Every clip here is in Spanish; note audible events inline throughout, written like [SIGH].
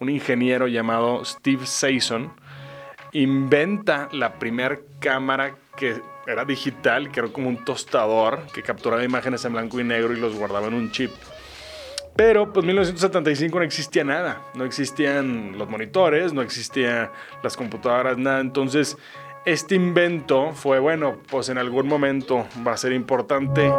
un ingeniero llamado Steve Sason, inventa la primera cámara que era digital, que era como un tostador que capturaba imágenes en blanco y negro y los guardaba en un chip. Pero pues 1975 no existía nada, no existían los monitores, no existían las computadoras, nada. Entonces este invento fue, bueno, pues en algún momento va a ser importante.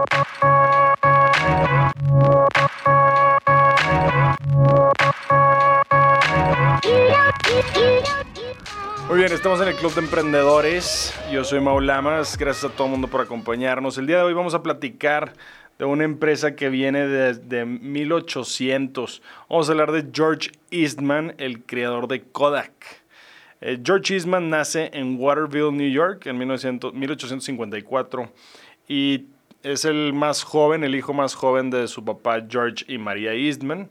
Muy bien, estamos en el Club de Emprendedores. Yo soy Maulamas. Gracias a todo el mundo por acompañarnos. El día de hoy vamos a platicar de una empresa que viene desde 1800. Vamos a hablar de George Eastman, el creador de Kodak. Eh, George Eastman nace en Waterville, New York, en 1854 y es el más joven, el hijo más joven de su papá George y María Eastman.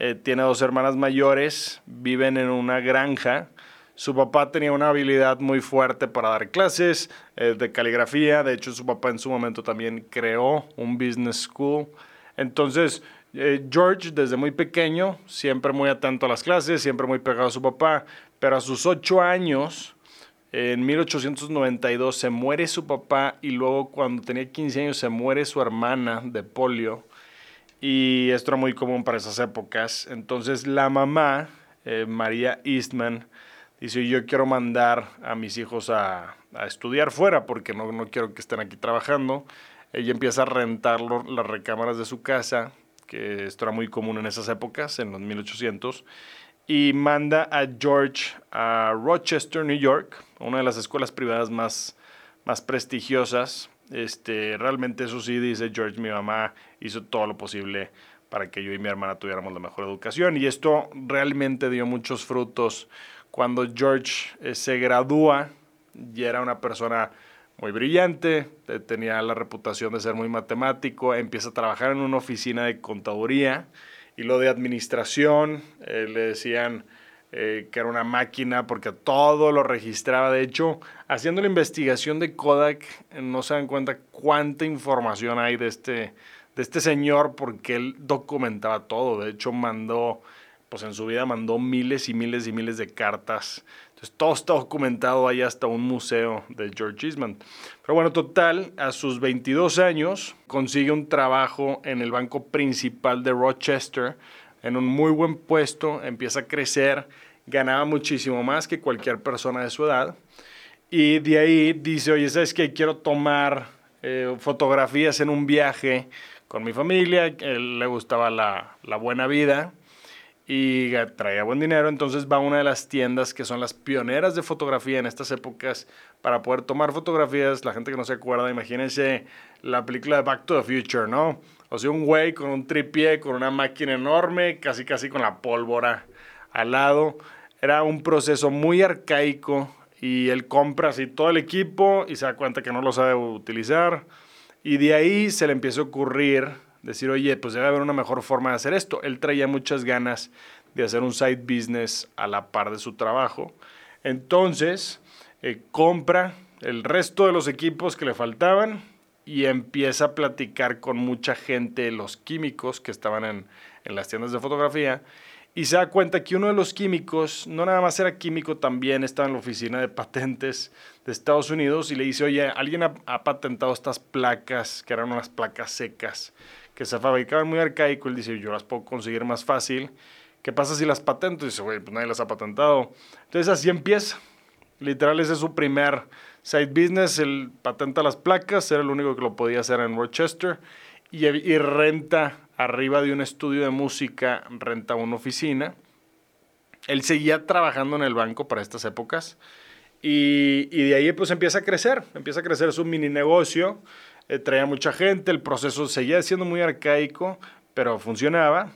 Eh, tiene dos hermanas mayores, viven en una granja su papá tenía una habilidad muy fuerte para dar clases eh, de caligrafía. De hecho, su papá en su momento también creó un business school. Entonces, eh, George, desde muy pequeño, siempre muy atento a las clases, siempre muy pegado a su papá. Pero a sus ocho años, en 1892, se muere su papá y luego cuando tenía 15 años se muere su hermana de polio. Y esto era muy común para esas épocas. Entonces, la mamá, eh, María Eastman, Dice, yo quiero mandar a mis hijos a, estudiar fuera porque no, no, quiero que estén aquí trabajando. Ella empieza a rentar las recámaras de su casa, que esto era muy común en esas épocas, en los 1800, y manda a George a Rochester, New York, una de las escuelas privadas más, más prestigiosas. Este, realmente eso sí, dice George, mi mamá hizo todo lo posible para que yo y mi hermana tuviéramos la mejor educación y esto realmente dio muchos frutos cuando George eh, se gradúa, ya era una persona muy brillante, tenía la reputación de ser muy matemático, empieza a trabajar en una oficina de contaduría y lo de administración, eh, le decían eh, que era una máquina porque todo lo registraba. De hecho, haciendo la investigación de Kodak, no se dan cuenta cuánta información hay de este, de este señor porque él documentaba todo. De hecho, mandó pues en su vida mandó miles y miles y miles de cartas. Entonces todo está documentado, hay hasta un museo de George Eastman. Pero bueno, total, a sus 22 años consigue un trabajo en el banco principal de Rochester, en un muy buen puesto, empieza a crecer, ganaba muchísimo más que cualquier persona de su edad. Y de ahí dice, oye, ¿sabes qué? Quiero tomar eh, fotografías en un viaje con mi familia, él le gustaba la, la buena vida y traía buen dinero, entonces va a una de las tiendas que son las pioneras de fotografía en estas épocas para poder tomar fotografías. La gente que no se acuerda, imagínense la película de Back to the Future, ¿no? O sea, un güey con un tripié, con una máquina enorme, casi casi con la pólvora al lado. Era un proceso muy arcaico y él compra así todo el equipo y se da cuenta que no lo sabe utilizar. Y de ahí se le empieza a ocurrir decir, oye, pues debe haber una mejor forma de hacer esto. Él traía muchas ganas de hacer un side business a la par de su trabajo. Entonces, eh, compra el resto de los equipos que le faltaban y empieza a platicar con mucha gente, los químicos que estaban en, en las tiendas de fotografía, y se da cuenta que uno de los químicos, no nada más era químico, también estaba en la oficina de patentes de Estados Unidos y le dice, oye, alguien ha, ha patentado estas placas, que eran unas placas secas, que se fabricaban muy arcaico. Él dice, yo las puedo conseguir más fácil. ¿Qué pasa si las patento? Y dice, güey, pues nadie las ha patentado. Entonces así empieza. Literal, ese es su primer side business. Él patenta las placas, era el único que lo podía hacer en Rochester. Y, renta arriba de un estudio de música, renta una oficina. Él seguía trabajando en el banco para estas épocas. Y, y, de ahí pues empieza a crecer, empieza a crecer su mini negocio. Eh, traía mucha gente, el proceso seguía siendo muy arcaico, pero funcionaba.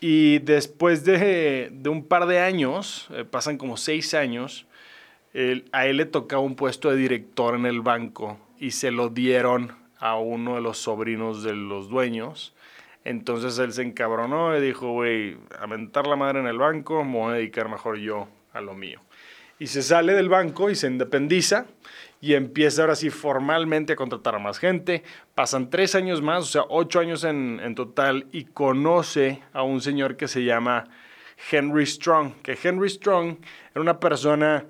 Y después de, un par de años, eh, pasan como seis años, a él le tocaba un puesto de director en el banco y se lo dieron a uno de los sobrinos de los dueños. Entonces él se encabronó y dijo, güey, a mentar la madre en el banco, me voy a dedicar mejor yo a lo mío. Y se sale del banco y se independiza y empieza ahora sí formalmente a contratar a más gente. Pasan tres años más, o sea, ocho años en, total, y conoce a un señor que se llama Henry Strong, que Henry Strong era una persona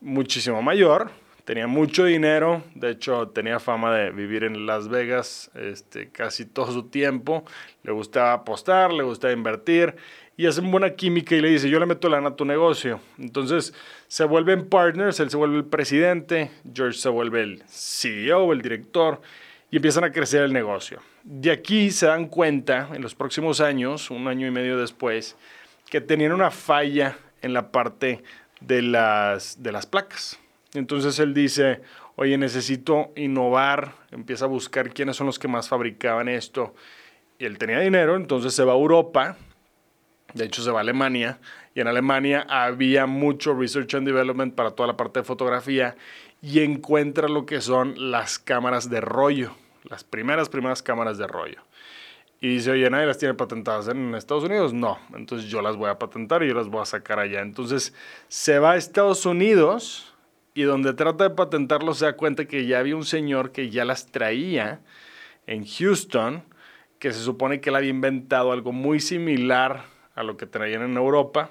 muchísimo mayor, tenía mucho dinero, de hecho tenía fama de vivir en Las Vegas este, casi todo su tiempo, le gustaba apostar, le gustaba invertir y hacen buena química y le dice, yo le meto lana a tu negocio. Entonces se vuelven partners, él se vuelve el presidente, George se vuelve el CEO, el director y empiezan a crecer el negocio. De aquí se dan cuenta en los próximos años, un año y medio después, que tenían una falla en la parte de las, de las placas. Entonces él dice, oye, necesito innovar, empieza a buscar quiénes son los que más fabricaban esto. Y él tenía dinero, entonces se va a Europa, de hecho se va a Alemania, y en Alemania había mucho research and development para toda la parte de fotografía, y encuentra lo que son las cámaras de rollo, las primeras, primeras cámaras de rollo. Y dice, oye, nadie las tiene patentadas en Estados Unidos. No, entonces yo las voy a patentar y yo las voy a sacar allá. Entonces se va a Estados Unidos y donde trata de patentarlo se da cuenta que ya había un señor que ya las traía en Houston, que se supone que él había inventado algo muy similar a lo que traían en Europa.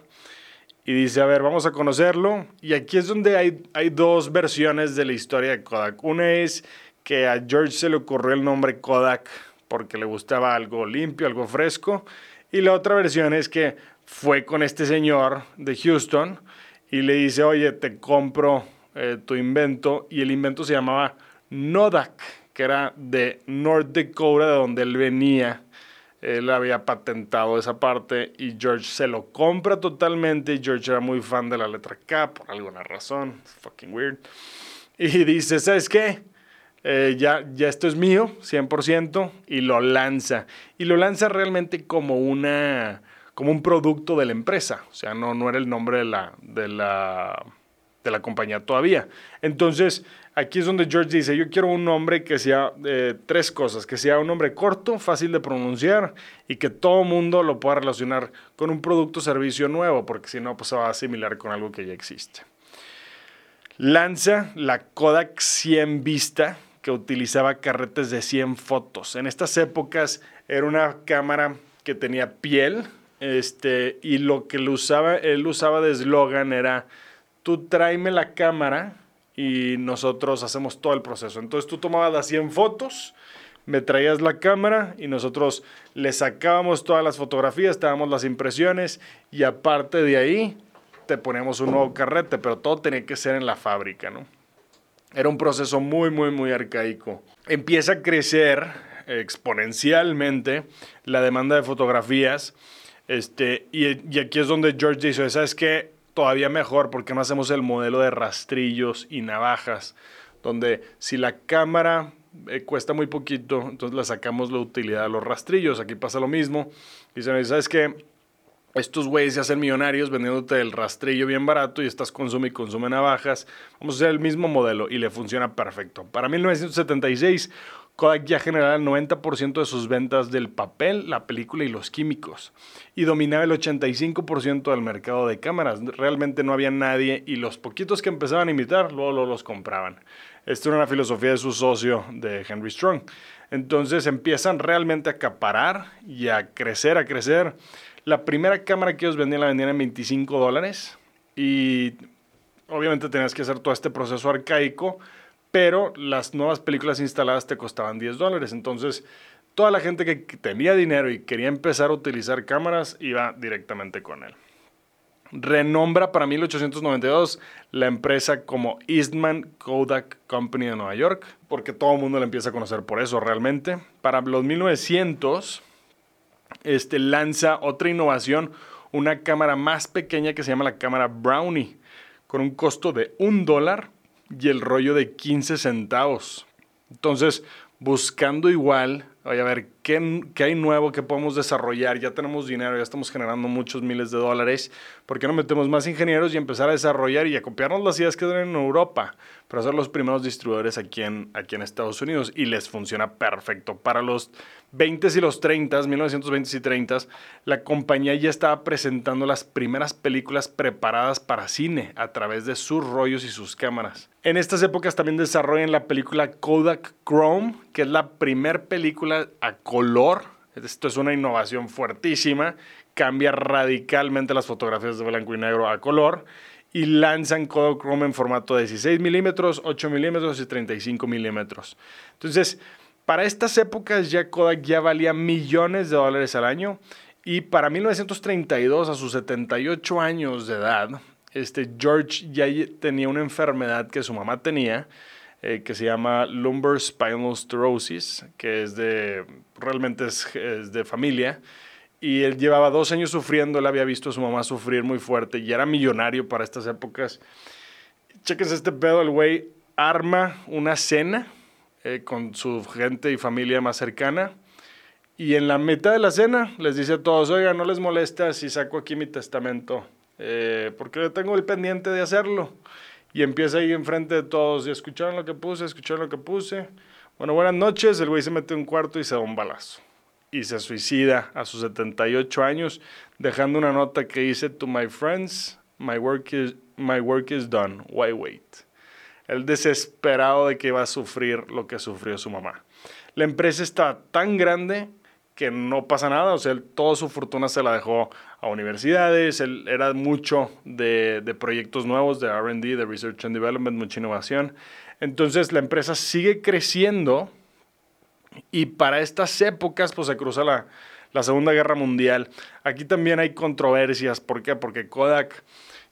Y dice, a ver, vamos a conocerlo. Y aquí es donde hay, hay dos versiones de la historia de Kodak. Una es que a George se le ocurrió el nombre Kodak porque le gustaba algo limpio, algo fresco. Y la otra versión es que fue con este señor de Houston y le dice, oye, te compro eh, tu invento. Y el invento se llamaba Nodak, que era de North Dakota, de donde él venía. Él había patentado esa parte y George se lo compra totalmente. George era muy fan de la letra K por alguna razón. fucking weird. Y dice, ¿sabes qué? Eh, ya, ya esto es mío, 100%, y lo lanza. Y lo lanza realmente como, una, como un producto de la empresa. O sea, no, no era el nombre de la, de, la, de la compañía todavía. Entonces, aquí es donde George dice, yo quiero un nombre que sea eh, tres cosas, que sea un nombre corto, fácil de pronunciar y que todo mundo lo pueda relacionar con un producto o servicio nuevo, porque si no, pues se va a asimilar con algo que ya existe. Lanza la Kodak 100 Vista, que utilizaba carretes de 100 fotos. En estas épocas era una cámara que tenía piel, este, y lo que él usaba, él usaba de eslogan era, tú tráeme la cámara y nosotros hacemos todo el proceso. Entonces tú tomabas las 100 fotos, me traías la cámara y nosotros le sacábamos todas las fotografías, te damos las impresiones y aparte de ahí te ponemos un nuevo carrete, pero todo tenía que ser en la fábrica, ¿no? Era un proceso muy, muy, muy arcaico. Empieza a crecer exponencialmente la demanda de fotografías. Este, y, aquí es donde George dice, ¿sabes qué? Todavía mejor porque no hacemos el modelo de rastrillos y navajas, donde si la cámara eh, cuesta muy poquito, entonces le sacamos la utilidad a los rastrillos. Aquí pasa lo mismo. Dicen, ¿sabes qué? estos güeyes se hacen millonarios vendiéndote el rastrillo bien barato y estás consume y consume navajas. Vamos a hacer el mismo modelo y le funciona perfecto. Para 1976, Kodak ya generaba el 90% de sus ventas del papel, la película y los químicos. Y dominaba el 85% del mercado de cámaras. Realmente no había nadie y los poquitos que empezaban a imitar, luego, los compraban. Esto era una filosofía de su socio, de Henry Strong. Entonces empiezan realmente a acaparar y a crecer, a crecer. La primera cámara que ellos vendían la vendían en 25 dólares y obviamente tenías que hacer todo este proceso arcaico, pero las nuevas películas instaladas te costaban 10 dólares. Entonces, toda la gente que tenía dinero y quería empezar a utilizar cámaras iba directamente con él. Renombra para 1892 la empresa como Eastman Kodak Company de Nueva York, porque todo el mundo la empieza a conocer por eso realmente. Para los 1900 este, lanza otra innovación, una cámara más pequeña que se llama la cámara Brownie, con un costo de un dólar y el rollo de 15 centavos. Entonces, buscando igual, voy a ver ¿qué, qué hay nuevo que podemos desarrollar. Ya tenemos dinero, ya estamos generando muchos miles de dólares. ¿Por qué no metemos más ingenieros y empezar a desarrollar y a copiarnos las ideas que tienen en Europa? Para ser los primeros distribuidores aquí en, aquí en Estados Unidos. Y les funciona perfecto. Para los 20 y los 30, 1920 y 30, la compañía ya estaba presentando las primeras películas preparadas para cine a través de sus rollos y sus cámaras. En estas épocas también desarrollan la película Kodak Chrome, que es la primera película a color. Esto es una innovación fuertísima cambia radicalmente las fotografías de blanco y negro a color y lanzan Kodachrome en formato de 16 milímetros, 8 milímetros y 35 milímetros. Entonces, para estas épocas ya Kodak ya valía millones de dólares al año y para 1932, a sus 78 años de edad, este George ya tenía una enfermedad que su mamá tenía, eh, que se llama lumbar spinal stenosis, que es de, realmente es, es de familia. Y él llevaba dos años sufriendo, él había visto a su mamá sufrir muy fuerte y era millonario para estas épocas. Chequense este pedo, el güey arma una cena eh, con su gente y familia más cercana. Y en la mitad de la cena les dice a todos, oiga, no les molesta si saco aquí mi testamento, eh, porque tengo el pendiente de hacerlo. Y empieza ahí enfrente de todos, y escucharon lo que puse, escucharon lo que puse. Bueno, buenas noches, el güey se mete en un cuarto y se da un balazo. Y se suicida a sus 78 años, dejando una nota que dice, to my friends, my work is, my work is done, why wait? el desesperado de que iba a sufrir lo que sufrió su mamá. La empresa está tan grande que no pasa nada, o sea, toda su fortuna se la dejó a universidades, era mucho de, de proyectos nuevos, de RD, de Research and Development, mucha innovación. Entonces la empresa sigue creciendo y para estas épocas pues se cruza la, la Segunda Guerra Mundial. Aquí también hay controversias, ¿por qué? Porque Kodak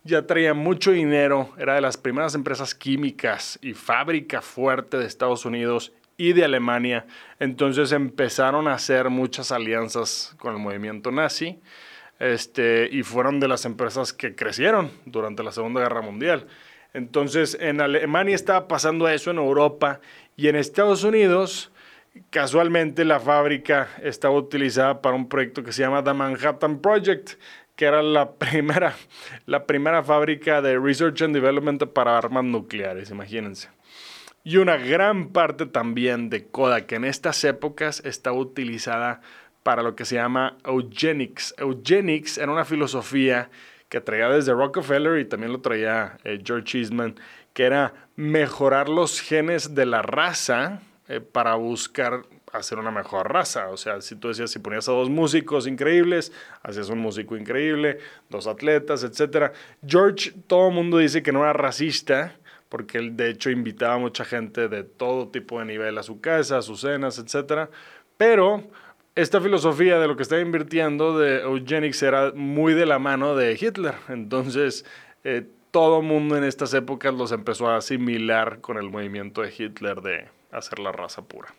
ya traía mucho dinero, era de las primeras empresas químicas y fábrica fuerte de Estados Unidos y de Alemania. Entonces empezaron a hacer muchas alianzas con el movimiento nazi este, y fueron de las empresas que crecieron durante la Segunda Guerra Mundial. Entonces en Alemania estaba pasando eso, en Europa y en Estados Unidos casualmente la fábrica estaba utilizada para un proyecto que se llama The Manhattan Project, que era la [LAUGHS] primera, la primera fábrica de Research and Development para armas nucleares, imagínense. Y una gran parte también de Kodak en estas épocas está utilizada para lo que se llama eugenics. Eugenics era una filosofía que traía desde Rockefeller y también lo traía eh, George Eastman, que era mejorar los genes de la raza eh, para buscar hacer una mejor raza. O sea, si tú decías, si ponías a dos músicos increíbles, hacías un músico increíble, dos atletas, etc. George, todo el mundo dice que no era racista, porque él de hecho invitaba a mucha gente de todo tipo de nivel a su casa, a sus cenas, etc. Pero esta filosofía de lo que estaba invirtiendo de eugenics era muy de la mano de Hitler. Entonces, eh, todo mundo en estas épocas los empezó a asimilar con el movimiento de Hitler de hacer la raza pura.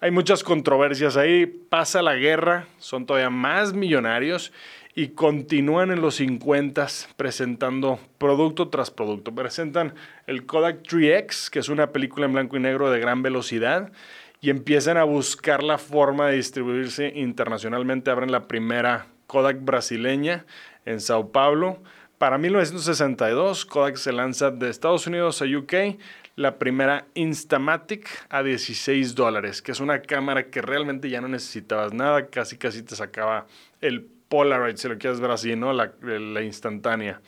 Hay muchas controversias ahí, pasa la guerra, son todavía más millonarios y continúan en los 50 presentando producto tras producto. Presentan el Kodak 3X, que es una película en blanco y negro de gran velocidad, y empiezan a buscar la forma de distribuirse internacionalmente. Abren la primera Kodak brasileña en Sao Paulo. Para 1962, Kodak se lanza de Estados Unidos a UK la primera Instamatic a 16 dólares, que es una cámara que realmente ya no necesitabas nada, casi casi te sacaba el Polaroid, si lo quieres ver así, ¿no? La, la instantánea.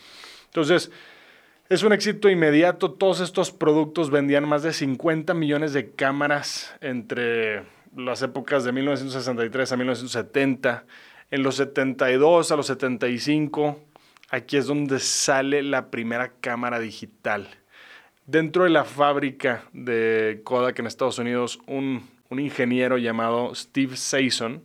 Entonces, es un éxito inmediato. Todos estos productos vendían más de 50 millones de cámaras entre las épocas de 1963 a 1970. En los 72 a los 75, aquí es donde sale la primera cámara digital dentro de la fábrica de Kodak en Estados Unidos, un, ingeniero llamado Steve Saison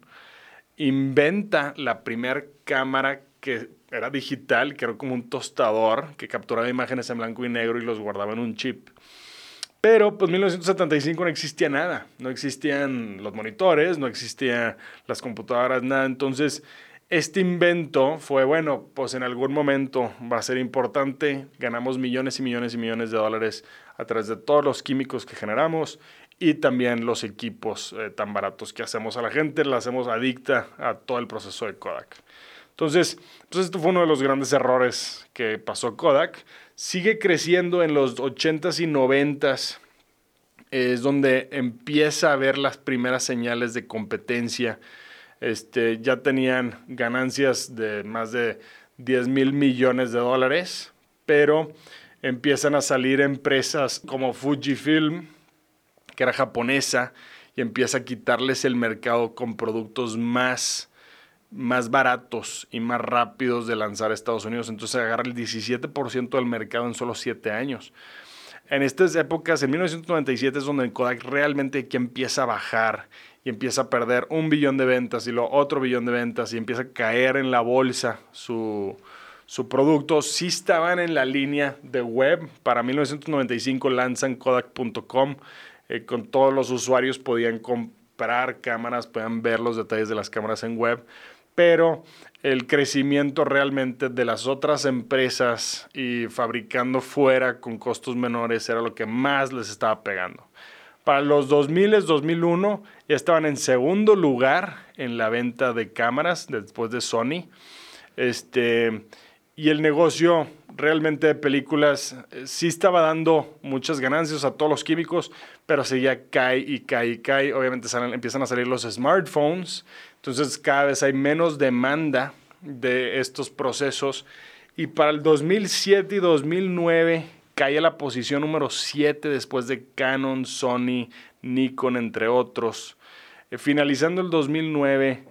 inventa la primera cámara que era digital, que era como un tostador que capturaba imágenes en blanco y negro y los guardaba en un chip. Pero pues 1975 no existía nada, no existían los monitores, no existían las computadoras, nada. Entonces este invento fue, bueno, pues en algún momento va a ser importante, ganamos millones y millones y millones de dólares a través de todos los químicos que generamos y también los equipos eh, tan baratos que hacemos a la gente, la hacemos adicta a todo el proceso de Kodak. Entonces, pues esto fue uno de los grandes errores que pasó Kodak. Sigue creciendo en los 80s y 90s, es donde empieza a ver las primeras señales de competencia este, ya tenían ganancias de más de 10 mil millones de dólares, pero empiezan a salir empresas como Fujifilm, que era japonesa, y empieza a quitarles el mercado con productos más más baratos y más rápidos de lanzar a Estados Unidos. Entonces agarra el 17% del mercado en solo 7 años. En estas épocas, en 1997 es donde Kodak realmente empieza a bajar y empieza a perder un billón de ventas y luego otro billón de ventas y empieza a caer en la bolsa su, su producto. Sí estaban en la línea de web. Para 1995 lanzan Kodak.com. Eh, con todos los usuarios podían comprar cámaras, podían ver los detalles de las cámaras en web pero el crecimiento realmente de las otras empresas y fabricando fuera con costos menores era lo que más les estaba pegando. Para los 2000, 2001 ya estaban en segundo lugar en la venta de cámaras después de Sony. Este, y el negocio realmente películas eh, sí estaba dando muchas ganancias a todos los químicos, pero seguía cae y cae y cae. Obviamente empiezan a salir los smartphones, entonces cada vez hay menos demanda de estos procesos. Y para el 2007 y 2009 cae a la posición número 7 después de Canon, Sony, Nikon, entre otros. Eh, finalizando el 2009,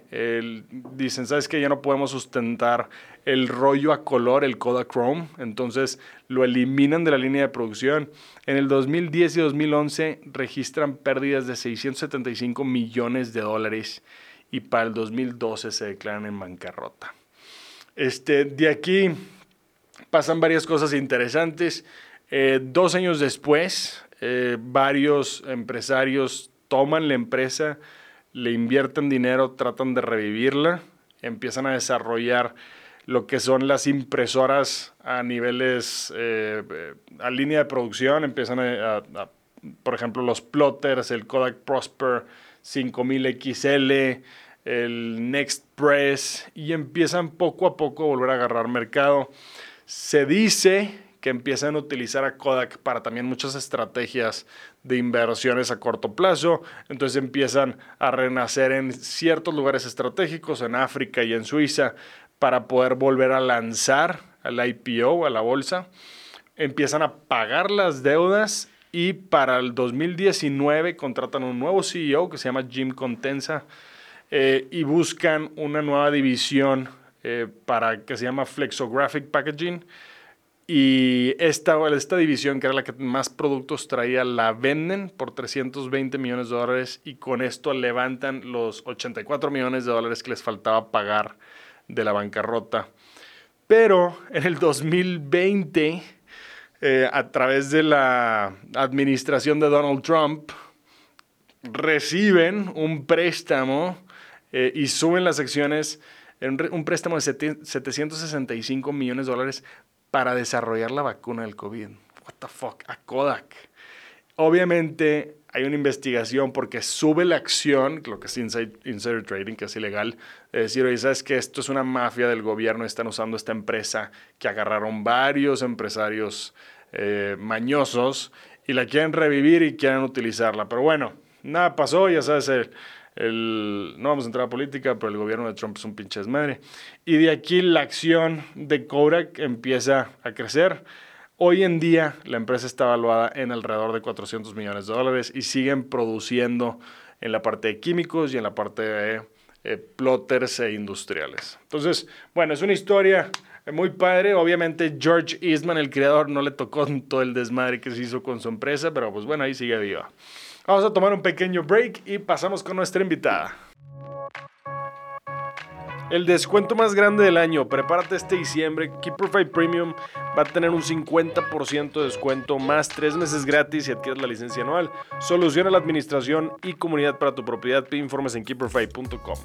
dicen, ¿sabes que Ya no podemos sustentar el rollo a color, el Kodachrome, entonces lo eliminan de la línea de producción. En el 2010 y 2011 registran pérdidas de 675 millones de dólares y para el 2012 se declaran en bancarrota. Este, de aquí pasan varias cosas interesantes. Eh, dos años después, eh, varios empresarios toman la empresa, le invierten dinero, tratan de revivirla, empiezan a desarrollar lo que son las impresoras a niveles, eh, eh, a línea de producción, empiezan a, por ejemplo, los plotters, el Kodak Prosper 5000 XL, el Next Press, y empiezan poco a poco a volver a agarrar mercado. Se dice empiezan a utilizar a Kodak para también muchas estrategias de inversiones a corto plazo. Entonces empiezan a renacer en ciertos lugares estratégicos, en África y en Suiza, para poder volver a lanzar al IPO, a la bolsa. Empiezan a pagar las deudas y para el 2019 contratan un nuevo CEO que se llama Jim Contensa eh, y buscan una nueva división eh, para que se llama Flexographic Packaging y esta, esta división, que era la que más productos traía, la venden por 320 millones de dólares y con esto levantan los 84 millones de dólares que les faltaba pagar de la bancarrota. Pero en el 2020, eh, a través de la administración de Donald Trump, reciben un préstamo eh, y suben las acciones, un, préstamo de 765 millones de dólares para desarrollar la vacuna del COVID. What the fuck, a Kodak. Obviamente hay una investigación porque sube la acción, lo que es insider, trading, que es ilegal, es decir, oye, sabes que esto es una mafia del gobierno, están usando esta empresa que agarraron varios empresarios eh, mañosos y la quieren revivir y quieren utilizarla. Pero bueno, nada pasó, ya sabes, el, no vamos a entrar a política, pero el gobierno de Trump es un pinche desmadre. Y de aquí la acción de Kodak empieza a crecer. Hoy en día la empresa está evaluada en alrededor de 400 millones de dólares y siguen produciendo en la parte de químicos y en la parte de eh, plotters e industriales. Entonces, bueno, es una historia muy padre. Obviamente George Eastman, el creador, no le tocó todo el desmadre que se hizo con su empresa, pero pues bueno, ahí sigue viva. Vamos a tomar un pequeño break y pasamos con nuestra invitada. El descuento más grande del año, prepárate este diciembre, Keeperfy Premium va a tener un 50% de descuento más 3 meses gratis y adquieres la licencia anual. Soluciona la administración y comunidad para tu propiedad. Pide informes en keeperfy.com.